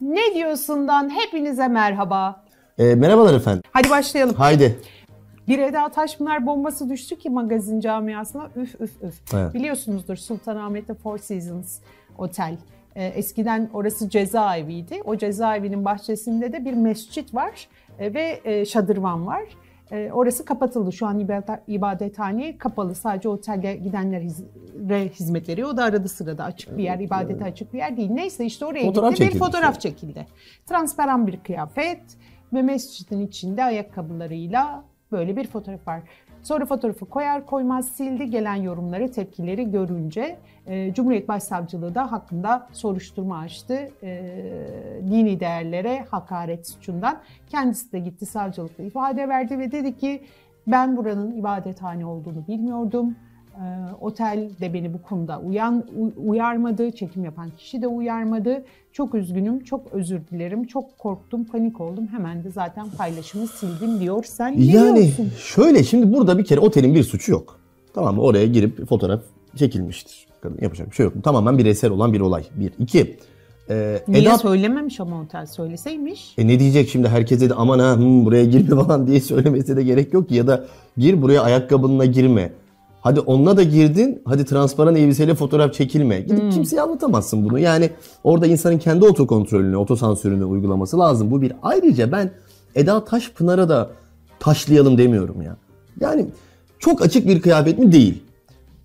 Ne diyorsundan hepinize merhaba. E, merhabalar efendim. Hadi başlayalım. Haydi. Bir Eda Taşpınar bombası düştü ki magazin camiasına üf üf üf. Evet. Biliyorsunuzdur Sultanahmet'te Four Seasons Otel. Ee, eskiden orası cezaeviydi. O cezaevinin bahçesinde de bir mescit var e, ve e, şadırvan var. E, orası kapatıldı. Şu an ibadet, ibadethane kapalı. Sadece otelde gidenlere hizmet veriyor. O da arada sırada açık bir yer, ibadete açık bir yer değil. Neyse işte oraya Fotoğraf gitti bir fotoğraf yani. çekildi. Transparan bir kıyafet ve mescidin içinde ayakkabılarıyla böyle bir fotoğraf var. Sonra fotoğrafı koyar koymaz sildi. Gelen yorumları, tepkileri görünce e, Cumhuriyet Başsavcılığı da hakkında soruşturma açtı. E, dini değerlere hakaret suçundan. Kendisi de gitti savcılıkta ifade verdi ve dedi ki ben buranın ibadethane olduğunu bilmiyordum. E, otel de beni bu konuda uyan, uyarmadı, çekim yapan kişi de uyarmadı. Çok üzgünüm, çok özür dilerim, çok korktum, panik oldum. Hemen de zaten paylaşımı sildim diyor. Sen ne Yani diyorsun? şöyle şimdi burada bir kere otelin bir suçu yok. Tamam mı? Oraya girip fotoğraf çekilmiştir. Yapacak bir şey yok. Tamamen bireysel olan bir olay. Bir. İki. E, Niye Eda söylememiş ama otel söyleseymiş. E ne diyecek şimdi herkese de aman ha hmm, buraya girme falan diye söylemesi de gerek yok ki ya da gir buraya ayakkabınla girme. Hadi onunla da girdin. Hadi transparan elbiseyle fotoğraf çekilme. Gidip kimseye anlatamazsın bunu. Yani orada insanın kendi otokontrolünü, otosansürünü uygulaması lazım. Bu bir. Ayrıca ben Eda Taşpınar'a da taşlayalım demiyorum ya. Yani çok açık bir kıyafet mi? Değil.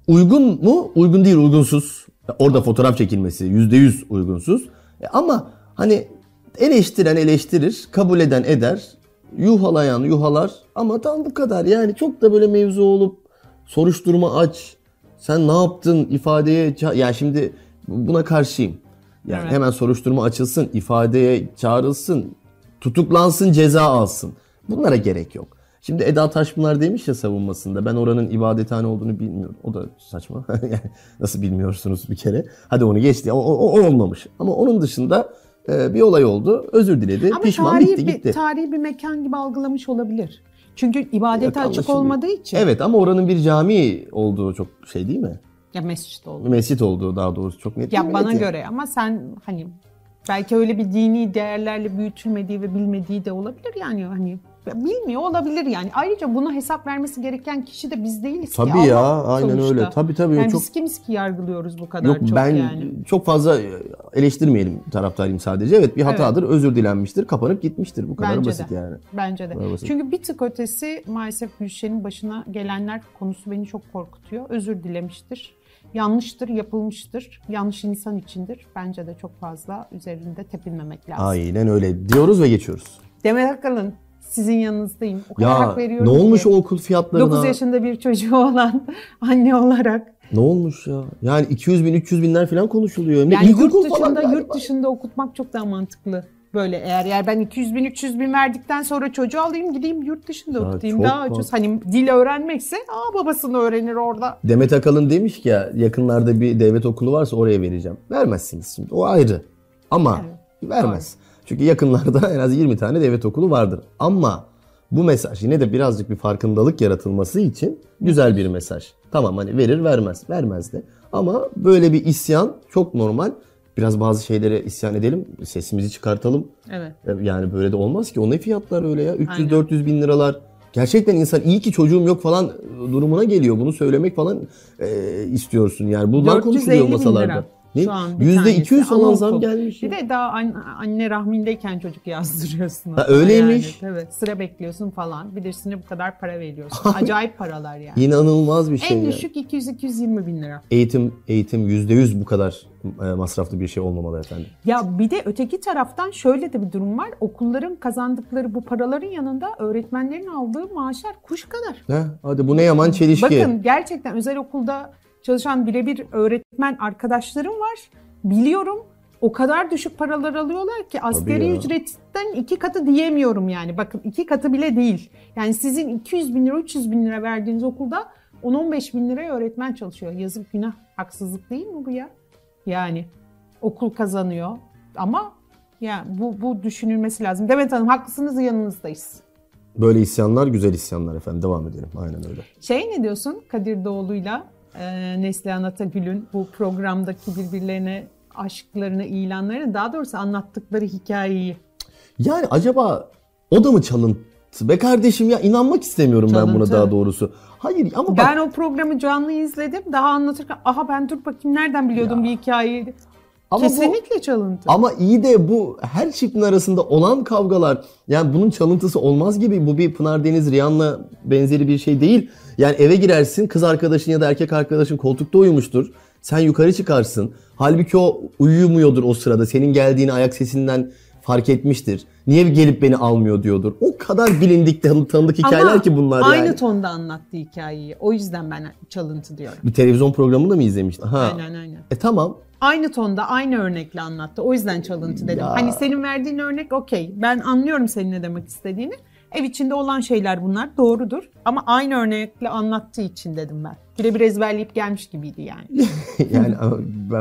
Uygun mu? Uygun değil, uygunsuz. Orada fotoğraf çekilmesi %100 uygunsuz. E ama hani eleştiren eleştirir, kabul eden eder, yuhalayan yuhalar ama tam bu kadar. Yani çok da böyle mevzu olup soruşturma aç. Sen ne yaptın ifadeye ça- yani şimdi buna karşıyım. Yani Evet. hemen soruşturma açılsın, ifadeye çağrılsın, tutuklansın, ceza alsın. Bunlara gerek yok. Şimdi Eda Taşpınar demiş ya savunmasında ben oranın ibadethane olduğunu bilmiyorum. O da saçma. Nasıl bilmiyorsunuz bir kere. Hadi onu geçti. O, o, o olmamış. Ama onun dışında e, bir olay oldu. Özür diledi. Ama Pişman tarihi bitti bir, gitti. tarihi bir mekan gibi algılamış olabilir. Çünkü ibadete Evet, açık olmadığı için. Evet ama oranın bir cami olduğu çok şey değil mi? Ya mescit oldu. Mescit olduğu daha doğrusu çok net. Ya bana Net göre ama sen hani belki öyle bir dini değerlerle büyütülmediği ve bilmediği de olabilir yani hani bilmiyor olabilir yani. Ayrıca buna hesap vermesi gereken kişi de biz değiliz ki. Tabii ya aynen sonuçta. öyle. Tabii tabii. Yani çok... biz kimiz ki yargılıyoruz bu kadar Yok çok ben yani. çok fazla eleştirmeyelim taraftarıyım sadece. Evet bir hatadır, özür dilenmiştir, kapanıp gitmiştir. Bu kadar Bence basit de. yani. Bence de. Basit. Çünkü bir tık ötesi maalesef Gülşen'in başına gelenler konusu beni çok korkutuyor. Özür dilemiştir. Yanlıştır, yapılmıştır. Yanlış insan içindir. Bence de çok fazla üzerinde tepinmemek lazım. Aynen öyle diyoruz ve geçiyoruz. Demet Akalın sizin yanınızdayım. O kadar Ya hak veriyorum ne olmuş ki. o okul fiyatlarına? 9 yaşında bir çocuğu olan anne olarak. Ne olmuş ya? Yani 200 bin 300 binler falan konuşuluyor. Yani ilkokul yurt dışında yurt dışında okutmak çok daha mantıklı. Böyle eğer eğer ben 200 bin 300 bin verdikten sonra çocuğu alayım gideyim yurt dışında Ya okutayım daha ucuz. Hani dil öğrenmekse aa babasını öğrenir orada. Demet Akalın demiş ki ya yakınlarda bir devlet okulu varsa oraya vereceğim. Vermezsiniz şimdi. O ayrı. Ama vermez. Çünkü yakınlarda en az 20 tane devlet okulu vardır. Ama bu mesaj yine de birazcık bir farkındalık yaratılması için güzel bir mesaj. Tamam hani verir vermez. Vermez de. Ama böyle bir isyan çok normal. Biraz bazı şeylere isyan edelim. Sesimizi çıkartalım. Evet. Yani böyle de olmaz ki. O ne fiyatlar öyle ya? Aynen. 300-400 bin liralar. Gerçekten insan iyi ki çocuğum yok falan durumuna geliyor. Bunu söylemek falan e, istiyorsun yani. 450 konuşuluyor masalarda. lira Ne? Şu an Yüzde tanesi. 200 falan zam gelmiş. Bir de daha an- anne rahmindeyken çocuk yazdırıyorsun. Ha, öyleymiş. Yani. Evet sıra bekliyorsun falan. Üstüne bu kadar para veriyorsun. Acayip paralar yani. İnanılmaz bir şey. en yani. düşük 200-220 bin lira. Eğitim eğitim %100 bu kadar e, masraflı bir şey olmamalı efendim. Ya bir de öteki taraftan şöyle de bir durum var. Okulların kazandıkları bu paraların yanında öğretmenlerin aldığı maaşlar kuş kadar. He? Hadi bu ne yaman çelişki. Bakın gerçekten özel okulda çalışan birebir öğretmen arkadaşlarım var. Biliyorum o kadar düşük paralar alıyorlar ki asgari ücretten iki katı diyemiyorum yani. Bakın iki katı bile değil. Yani sizin 200 bin lira 300 bin lira verdiğiniz okulda 10-15 bin liraya öğretmen çalışıyor. Yazık günah haksızlık değil mi bu ya? Yani okul kazanıyor ama ya bu, bu düşünülmesi lazım. Demet Hanım haklısınız yanınızdayız. Böyle isyanlar güzel isyanlar efendim. Devam edelim. Aynen öyle. Şey ne diyorsun Kadir Doğulu'yla e, Neslihan Atagül'ün bu programdaki birbirlerine aşklarını, ilanlarını daha doğrusu anlattıkları hikayeyi. Yani acaba o da mı çalıntı? Be kardeşim ya inanmak istemiyorum ben buna Çalıntı. daha doğrusu. Hayır ama bak Ben o programı canlı izledim. Daha anlatırken aha ben dur bakayım nereden biliyordum bir hikayeyi. Ama bu- Kesinlikle çalıntı. Ama iyi de bu her çiftin arasında olan kavgalar yani bunun çalıntısı olmaz gibi bu bir Pınar Deniz Rihanna benzeri bir şey değil. Yani eve girersin kız arkadaşın ya da erkek arkadaşın koltukta uyumuştur. Sen yukarı çıkarsın. Halbuki o uyumuyordur o sırada. Senin geldiğini ayak sesinden fark etmiştir. Niye gelip beni almıyor diyordur. O kadar bilindik tanı- tanıdık hikayeler Ama ki bunlar aynı yani. tonda anlattı hikayeyi. O yüzden ben çalıntı diyorum. Bir televizyon programını mı izlemiştin? Ha. Aynen aynen. E tamam. Aynı tonda aynı örnekle anlattı. O yüzden çalıntı dedim. Ya. Hani senin verdiğin örnek okey. Ben anlıyorum senin ne demek istediğini. Ev içinde olan şeyler bunlar doğrudur. Ama aynı örnekle anlattığı için dedim ben. Birebir ezberleyip gelmiş gibiydi yani. yani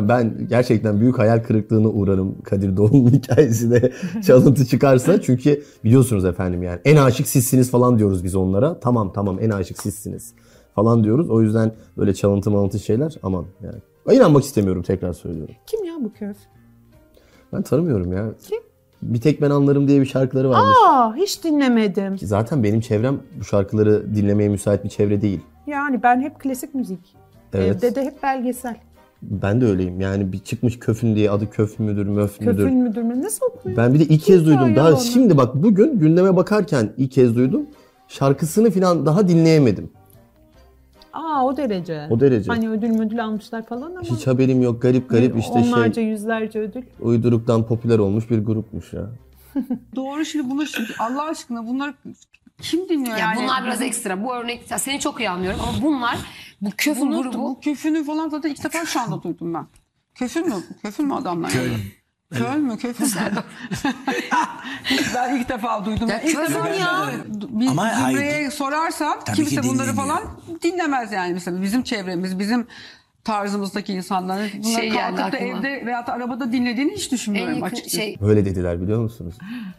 ben gerçekten büyük hayal kırıklığına uğrarım Kadir Doğum'un hikayesine çalıntı çıkarsa. Çünkü biliyorsunuz efendim yani en aşık sizsiniz falan diyoruz biz onlara. Tamam tamam en aşık sizsiniz falan diyoruz. O yüzden böyle çalıntı malıntı şeyler aman yani. Ben inanmak istemiyorum tekrar söylüyorum. Kim ya bu köf? Ben tanımıyorum ya. Kim? Bir tek ben anlarım diye bir şarkıları varmış. Aa hiç dinlemedim. Ki Zaten benim çevrem bu şarkıları dinlemeye müsait bir çevre değil. Yani ben hep klasik müzik. Evet. Evde de hep belgesel. Ben de öyleyim. Yani bir çıkmış köfün diye adı köf müdür, möf müdür. Köfün müdür mü? Nasıl okuyor? Ben bir de ilk kez duydum. Daha onu? şimdi bak bugün gündeme bakarken ilk kez duydum. Şarkısını falan daha dinleyemedim. Aa o derece. O derece. Hani ödül müdül almışlar falan ama. Hiç haberim yok. Garip garip işte Onlarca şey yüzlerce ödül. uyduruktan popüler olmuş bir grupmuş ya. Doğru şimdi bunu şimdi Allah aşkına bunları kim dinliyor Ya yani? bunlar biraz ekstra. Bu örnek ya seni çok iyi anlıyorum ama bunlar bu köfün Bunu, grubu bu köfünü falan zaten ilk defa şu anda duydum ben. Köfün mü? Köfün mü adamlar? Köl. Köl mü? Mü? ben ilk defa duydum. Ya ilk defa ya. Bir Ama hayır, Zümre'ye sorarsan tabii kimse ki bunları falan dinlemez yani. Mesela bizim çevremiz, bizim tarzımızdaki insanların bunları Şey kalkıp da aklıma. evde veya da arabada dinlediğini hiç en düşünmüyorum yakın açıkçası. şey Öyle dediler biliyor musunuz?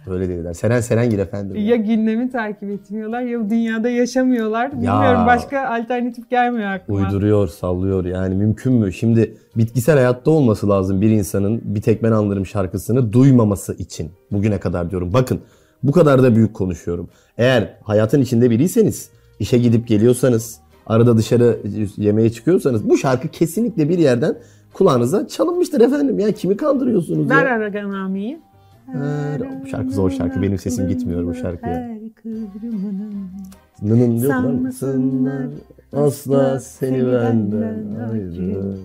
Öyle dediler. Seren Serengil efendim. Ya gündemi takip etmiyorlar ya dünyada yaşamıyorlar. Ya. Bilmiyorum başka alternatif gelmiyor aklıma. Uyduruyor, sallıyor. Yani mümkün mü? Şimdi bitkisel hayatta olması lazım bir insanın bir tek ben anlarım şarkısını duymaması için. Bugüne kadar diyorum. Bakın bu kadar da büyük konuşuyorum. Eğer hayatın içinde biriyseniz, işe gidip geliyorsanız, arada dışarı yemeğe çıkıyorsanız bu şarkı kesinlikle bir yerden kulağınıza çalınmıştır efendim. Ya kimi kandırıyorsunuz Ver ya? Aragan Ami'yi. Bu şarkı zor şarkı. Benim sesim gitmiyor bu şarkıya. Nının? Sanmasınlar Asla seni benden ayrı.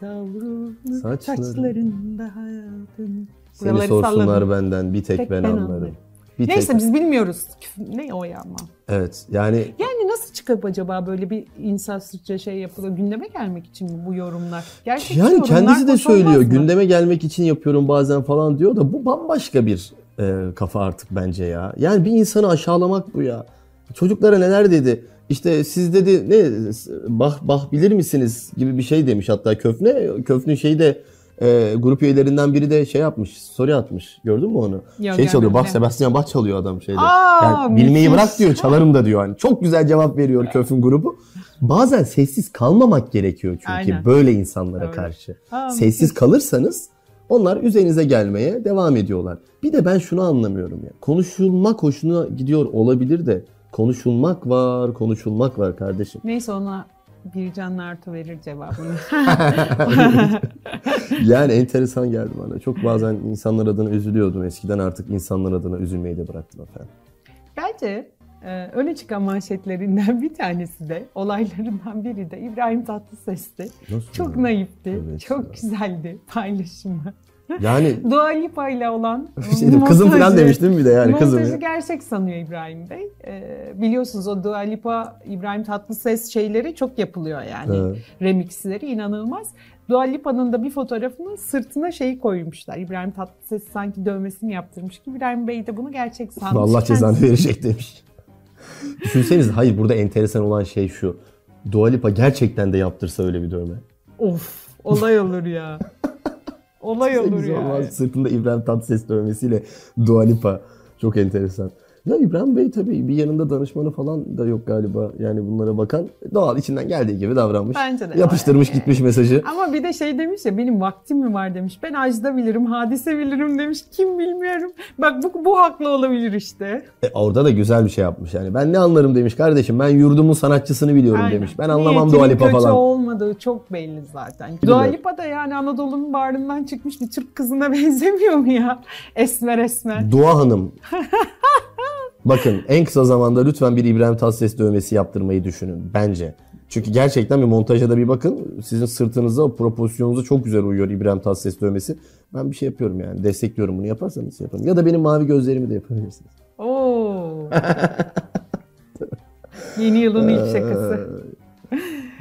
Savrulur Saçların- saçlarında hayatın. Seni Buraları sorsunlar salladım. benden bir tek, Tek ben, ben anlarım. anlarım. Bir Neyse tek. biz bilmiyoruz. Ne o ya ama. Evet yani Yani nasıl çıkıp acaba böyle bir insafsızca şey yapılıyor? Gündeme gelmek için mi bu yorumlar? Gerçekçi yani yorumlar kendisi de söylüyor gündeme gelmek için yapıyorum bazen falan diyor da bu bambaşka bir e, kafa artık bence ya. Yani bir insanı aşağılamak bu ya. Çocuklara neler dedi? İşte siz dedi ne bah bah bilir misiniz gibi bir şey demiş hatta Köfne. Köfnün şeyi de e, grup üyelerinden biri de şey yapmış, story atmış. Gördün mü onu? şey çalıyor. Bak Sebastian Bach çalıyor adam şeyde. Aa, yani bilmeyi müthiş. bırak diyor, çalarım da diyor. Yani çok güzel cevap veriyor Köfün grubu. Bazen sessiz kalmamak gerekiyor çünkü Aynen. böyle insanlara Öyle. karşı. Aa, Sessiz kalırsanız onlar üzerinize gelmeye devam ediyorlar. Bir de ben şunu anlamıyorum ya. Konuşulmak hoşuna gidiyor olabilir de konuşulmak var, konuşulmak var kardeşim. Neyse ona Bircan Nartu verir cevabını. Yani enteresan geldi bana. Çok bazen insanlar adına üzülüyordum eskiden artık insanlar adına üzülmeyi de bıraktım efendim. Bence e, öne çıkan manşetlerinden bir tanesi de olaylarından biri de İbrahim Tatlıses'ti. Nasıl Çok ya? naifti, Evet çok ya. güzeldi paylaşımı. Yani Dua Lipa ile olan şey dedim, kızım falan demiştim bir de yani kızım. Montajı ya. gerçek sanıyor İbrahim Bey. Ee, biliyorsunuz o Dua Lipa, İbrahim Tatlıses şeyleri çok yapılıyor yani. Evet. Remixleri inanılmaz. Dua Lipa'nın da bir fotoğrafını sırtına şeyi koymuşlar. İbrahim Tatlıses sanki dövmesini yaptırmış ki İbrahim Bey de bunu gerçek sanmış. Allah cezanı verecek demiş. Düşünseniz hayır burada enteresan olan şey şu. Dua Lipa gerçekten de yaptırsa öyle bir dövme. Of olay olur ya. olay olur ya. Sırtında İbrahim Tatlıses dövmesiyle Dua Lipa. Çok enteresan. Ya İbrahim Bey tabii bir yanında danışmanı falan da yok galiba. Yani bunlara bakan doğal içinden geldiği gibi davranmış. Bence de Yapıştırmış öyle. gitmiş mesajı. Ama bir de şey demiş ya benim vaktim mi var demiş. Ben Ajda bilirim, Hadise bilirim demiş. Kim bilmiyorum. Bak bu, bu haklı olabilir işte. E, orada da güzel bir şey yapmış yani. Ben ne anlarım demiş kardeşim. Ben yurdumun sanatçısını biliyorum Aynen. demiş. Ben anlamam Dua Lipa falan. olmadığı çok belli zaten. Dua Lipa da yani Anadolu'nun bağrından çıkmış bir Türk kızına benzemiyor mu ya? Esmer esmer. Dua Hanım. Bakın en kısa zamanda lütfen bir İbrahim Tatlıses dövmesi yaptırmayı düşünün bence. Çünkü gerçekten bir montaja da bir bakın. Sizin sırtınıza, o proporsiyonunuza çok güzel uyuyor İbrahim Tatlıses dövmesi. Ben bir şey yapıyorum yani. Destekliyorum bunu yaparsanız yaparım. Ya da benim mavi gözlerimi de yapabilirsiniz. Oo. Yeni yılın ilk şakası.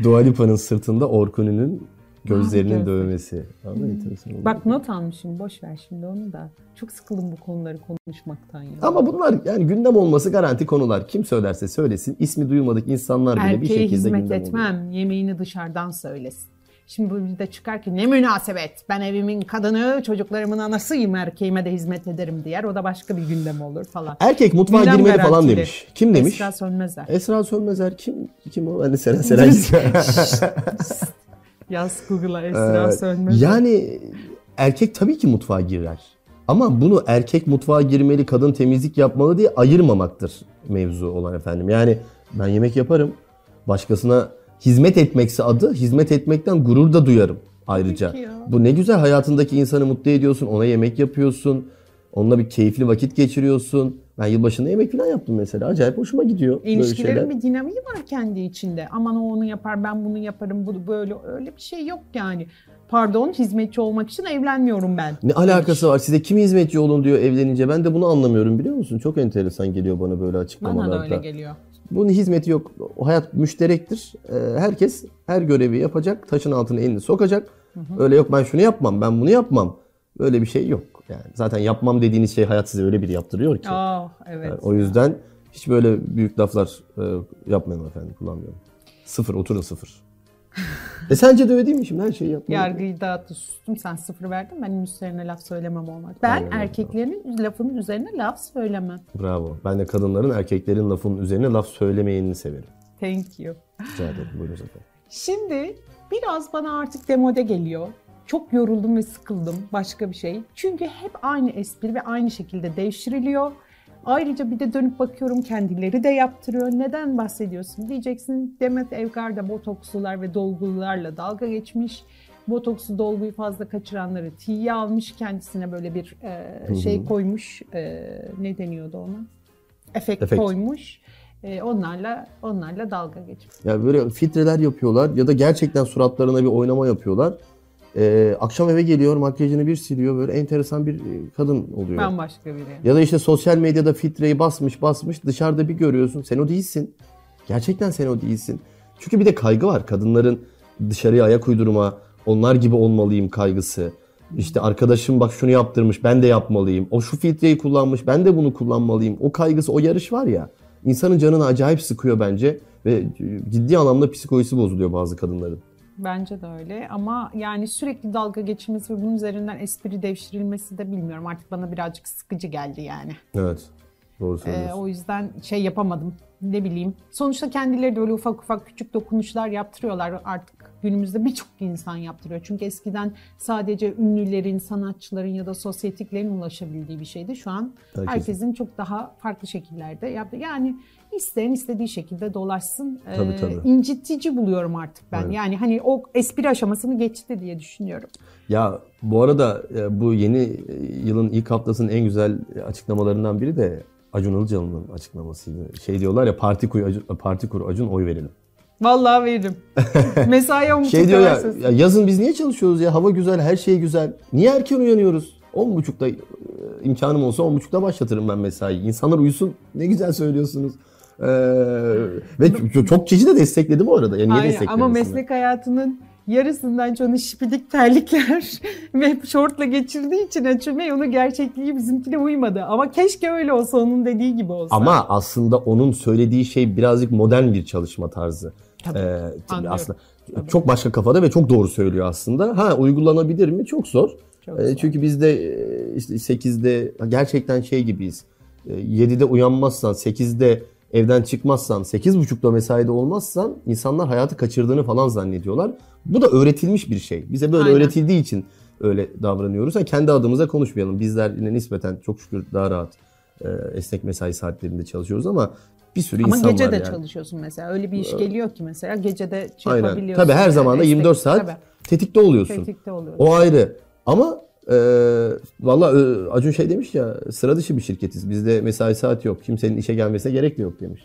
Dua Lipa'nın sırtında Orkun'un gözlerinin gözleri. dövmesi. Ama enteresan oldu. Bak not almışım boş ver şimdi onu da. Çok sıkıldım bu konuları konuşmaktan ya. Ama bunlar yani gündem olması garanti konular. Kim söylerse söylesin ismi duymadık insanlar bile bir Erkeğe şekilde hizmet gündem etmem. oluyor. Yemeğini dışarıdan söylesin. Şimdi bu bir de çıkar ki ne münasebet. Ben evimin kadını, çocuklarımın anasıyım. Erkeğime de hizmet ederim diyer. O da başka bir gündem olur falan. Erkek mutfağa Gündem girmeli falan garantili. demiş. Kim demiş? Esra Sönmezer. Esra Sönmezer kim? Kim o? Hani Seren Seren. Yaz Google'a Esra Ee, Sönmezer. yani erkek tabii ki mutfağa girer. Ama bunu erkek mutfağa girmeli, kadın temizlik yapmalı diye ayırmamaktır mevzu olan efendim. Yani ben yemek yaparım. Başkasına hizmet etmekse adı, hizmet etmekten gurur da duyarım ayrıca. Bu ne güzel hayatındaki insanı mutlu ediyorsun, ona yemek yapıyorsun. Onunla bir keyifli vakit geçiriyorsun. Ben yılbaşında yemek falan yaptım mesela. Acayip hoşuma gidiyor. İlişkilerin bir dinamiği var kendi içinde. Aman o onu yapar, ben bunu yaparım, bu böyle öyle bir şey yok yani. Pardon, hizmetçi olmak için evlenmiyorum ben. Ne alakası var? Size kim hizmetçi olun diyor evlenince. Ben de bunu anlamıyorum biliyor musun? Çok enteresan geliyor bana böyle Bana açıklamalarda. da öyle geliyor. Bunun hizmeti yok. O hayat müşterektir. Ee, herkes her görevi yapacak. Taşın altına elini sokacak. Öyle yok ben şunu yapmam, ben bunu yapmam. Öyle bir şey yok. Yani zaten yapmam dediğiniz şey hayat size öyle bir yaptırıyor ki. Aa, evet. Yani o yüzden hiç böyle büyük laflar e, yapmayın efendim. Kullanmıyorum. Sıfır, oturun sıfır. e sence de öyle değil mi şimdi her şeyi yapmayın? Yargıyı dağıttı sustum sen sıfır verdin benim üstlerine laf söylemem olmaz. Ben Aynen erkeklerin lafının üzerine laf söylemem. Bravo. Ben de kadınların erkeklerin lafının üzerine laf söylemeyenini severim. Thank you. Rica ederim. Buyurun efendim. Şimdi biraz bana artık demode geliyor. Çok yoruldum ve sıkıldım başka bir şey. Çünkü hep aynı espri ve aynı şekilde devşiriliyor. Ayrıca bir de dönüp bakıyorum kendileri de yaptırıyor. Neden bahsediyorsun diyeceksin. Demet Evgar da botokslular ve dolgulularla dalga geçmiş. Botoksu dolguyu fazla kaçıranları tiye almış. Kendisine böyle bir e, şey koymuş. E, ne deniyordu ona? Efekt, Efekt. koymuş. E, onlarla onlarla dalga geçmiş. Ya böyle filtreler yapıyorlar ya da gerçekten suratlarına bir oynama yapıyorlar. Ee, akşam eve geliyor, makyajını bir siliyor. Böyle enteresan bir e, kadın oluyor. Ben başka biri. Ya da işte sosyal medyada filtreyi basmış basmış dışarıda bir görüyorsun. Sen o değilsin. Gerçekten sen o değilsin. Çünkü bir de kaygı var. Kadınların dışarıya ayak uydurma, onlar gibi olmalıyım kaygısı. İşte arkadaşım bak şunu yaptırmış ben de yapmalıyım. O şu filtreyi kullanmış ben de bunu kullanmalıyım. O kaygısı o yarış var ya. insanın canını acayip sıkıyor bence. Ve ciddi anlamda psikolojisi bozuluyor bazı kadınların. Bence de öyle ama yani sürekli dalga geçilmesi ve bunun üzerinden espri devşirilmesi de bilmiyorum. Artık bana birazcık sıkıcı geldi yani. Evet. Doğru Ee, söylüyorsun. o yüzden şey yapamadım. Ne bileyim. Sonuçta kendileri de böyle ufak ufak küçük dokunuşlar yaptırıyorlar. Artık günümüzde birçok insan yaptırıyor. Çünkü eskiden sadece ünlülerin, sanatçıların ya da sosyetiklerin ulaşabildiği bir şeydi. Şu an Herkesin. herkesin çok daha farklı şekillerde yaptı. Yani isteyen istediği şekilde dolaşsın. Tabii, Ee, tabii. incitici buluyorum artık ben. Evet. Yani hani o espri aşamasını geçti diye düşünüyorum. Ya bu arada e, bu yeni e, yılın ilk haftasının en güzel açıklamalarından biri de Acun Ilıcalı'nın açıklamasıydı. Şey diyorlar ya parti kur Acun, parti kur Acun oy verelim. Vallahi veririm. Mesaiye on Şey diyor ya, ya yazın biz niye çalışıyoruz ya hava güzel her şey güzel. Niye erken uyanıyoruz? 10.30'da e, imkanım olsa 10.30'da başlatırım ben mesai. İnsanlar uyusun ne güzel söylüyorsunuz. Ee, ve çok- kişi de destekledi bu arada. Yani niye Aynen, ama meslek hayatının yarısından çoğunu şipidik terlikler ve şortla geçirdiği için Açıl Bey onun gerçekliği bizimkine uymadı. Ama keşke öyle olsa onun dediği gibi olsa. Ama aslında onun söylediği şey birazcık modern bir çalışma tarzı. Tabii, Ee, tabii anlıyorum. aslında çok başka kafada ve çok doğru söylüyor aslında. Ha uygulanabilir mi? Çok zor. Çok Ee, zor. Çünkü biz de e, işte 8'de gerçekten şey gibiyiz. e, 7'de uyanmazsan, 8'de evden çıkmazsan, 8.30'da mesaide olmazsan insanlar hayatı kaçırdığını falan zannediyorlar. Bu da öğretilmiş bir şey. Bize böyle Aynen. öğretildiği için öyle davranıyoruz. Ha, kendi adımıza konuşmayalım. Bizler yine nispeten çok şükür daha rahat e, esnek mesai saatlerinde çalışıyoruz ama bir sürü Ama insan gece var de yani. çalışıyorsun mesela. Öyle bir iş geliyor ki mesela gece de şey Aynen. yapabiliyorsun. Tabii her yani. zaman da Destek- 24 saat Tabii. tetikte oluyorsun. Tetikte oluyorsun. O ayrı. Ama e, valla Acun şey demiş ya sıra dışı bir şirketiz. Bizde mesai saati yok. Kimsenin işe gelmesine gerek de yok demiş.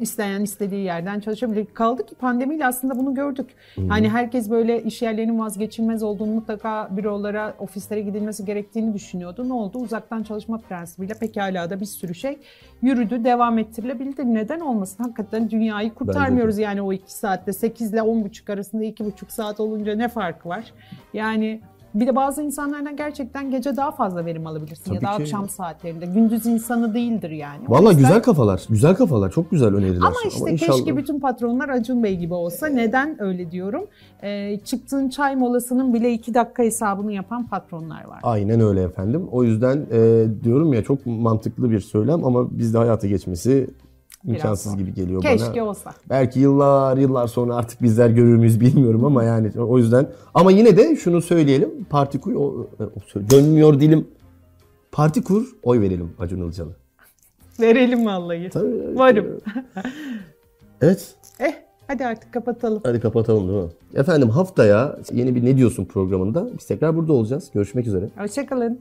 İsteyen istediği yerden çalışabilir. Kaldı ki pandemiyle aslında bunu gördük. Yani herkes böyle iş yerlerinin vazgeçilmez olduğunu mutlaka bürolara, ofislere gidilmesi gerektiğini düşünüyordu. Ne oldu? Uzaktan çalışma prensibiyle pekala da bir sürü şey yürüdü, devam ettirilebildi. Neden olmasın? Hakikaten dünyayı kurtarmıyoruz yani o iki saatte. 8 ile 10.30 arasında 2.5 saat olunca ne farkı var? Yani bir de bazı insanlardan gerçekten gece daha fazla verim alabilirsin ya Tabii da ki. akşam saatlerinde. Gündüz insanı değildir yani. O Valla yüzden- güzel kafalar. Güzel kafalar. Çok güzel öneriler. ama işte inşallah- keşke bütün patronlar Acun Bey gibi olsa. Neden öyle diyorum? Ee, çıktığın çay molasının bile iki dakika hesabını yapan patronlar var. Aynen öyle efendim. O yüzden e, diyorum ya çok mantıklı bir söylem ama bizde hayata geçmesi imkansız zor. gibi geliyor Keşke bana. olsa. Belki yıllar yıllar sonra artık bizler görür müyüz bilmiyorum ama yani o yüzden ama yine de şunu söyleyelim. Parti kur o, o- dönmüyor dilim. Parti kur, oy verelim Acun Ilıcalı. Verelim vallahi. Tabii. Varım. Evet. Eh hadi artık kapatalım. Hadi kapatalım değil mi? Efendim haftaya yeni bir Ne Diyorsun programında biz tekrar burada olacağız. Görüşmek üzere. Hoşçakalın.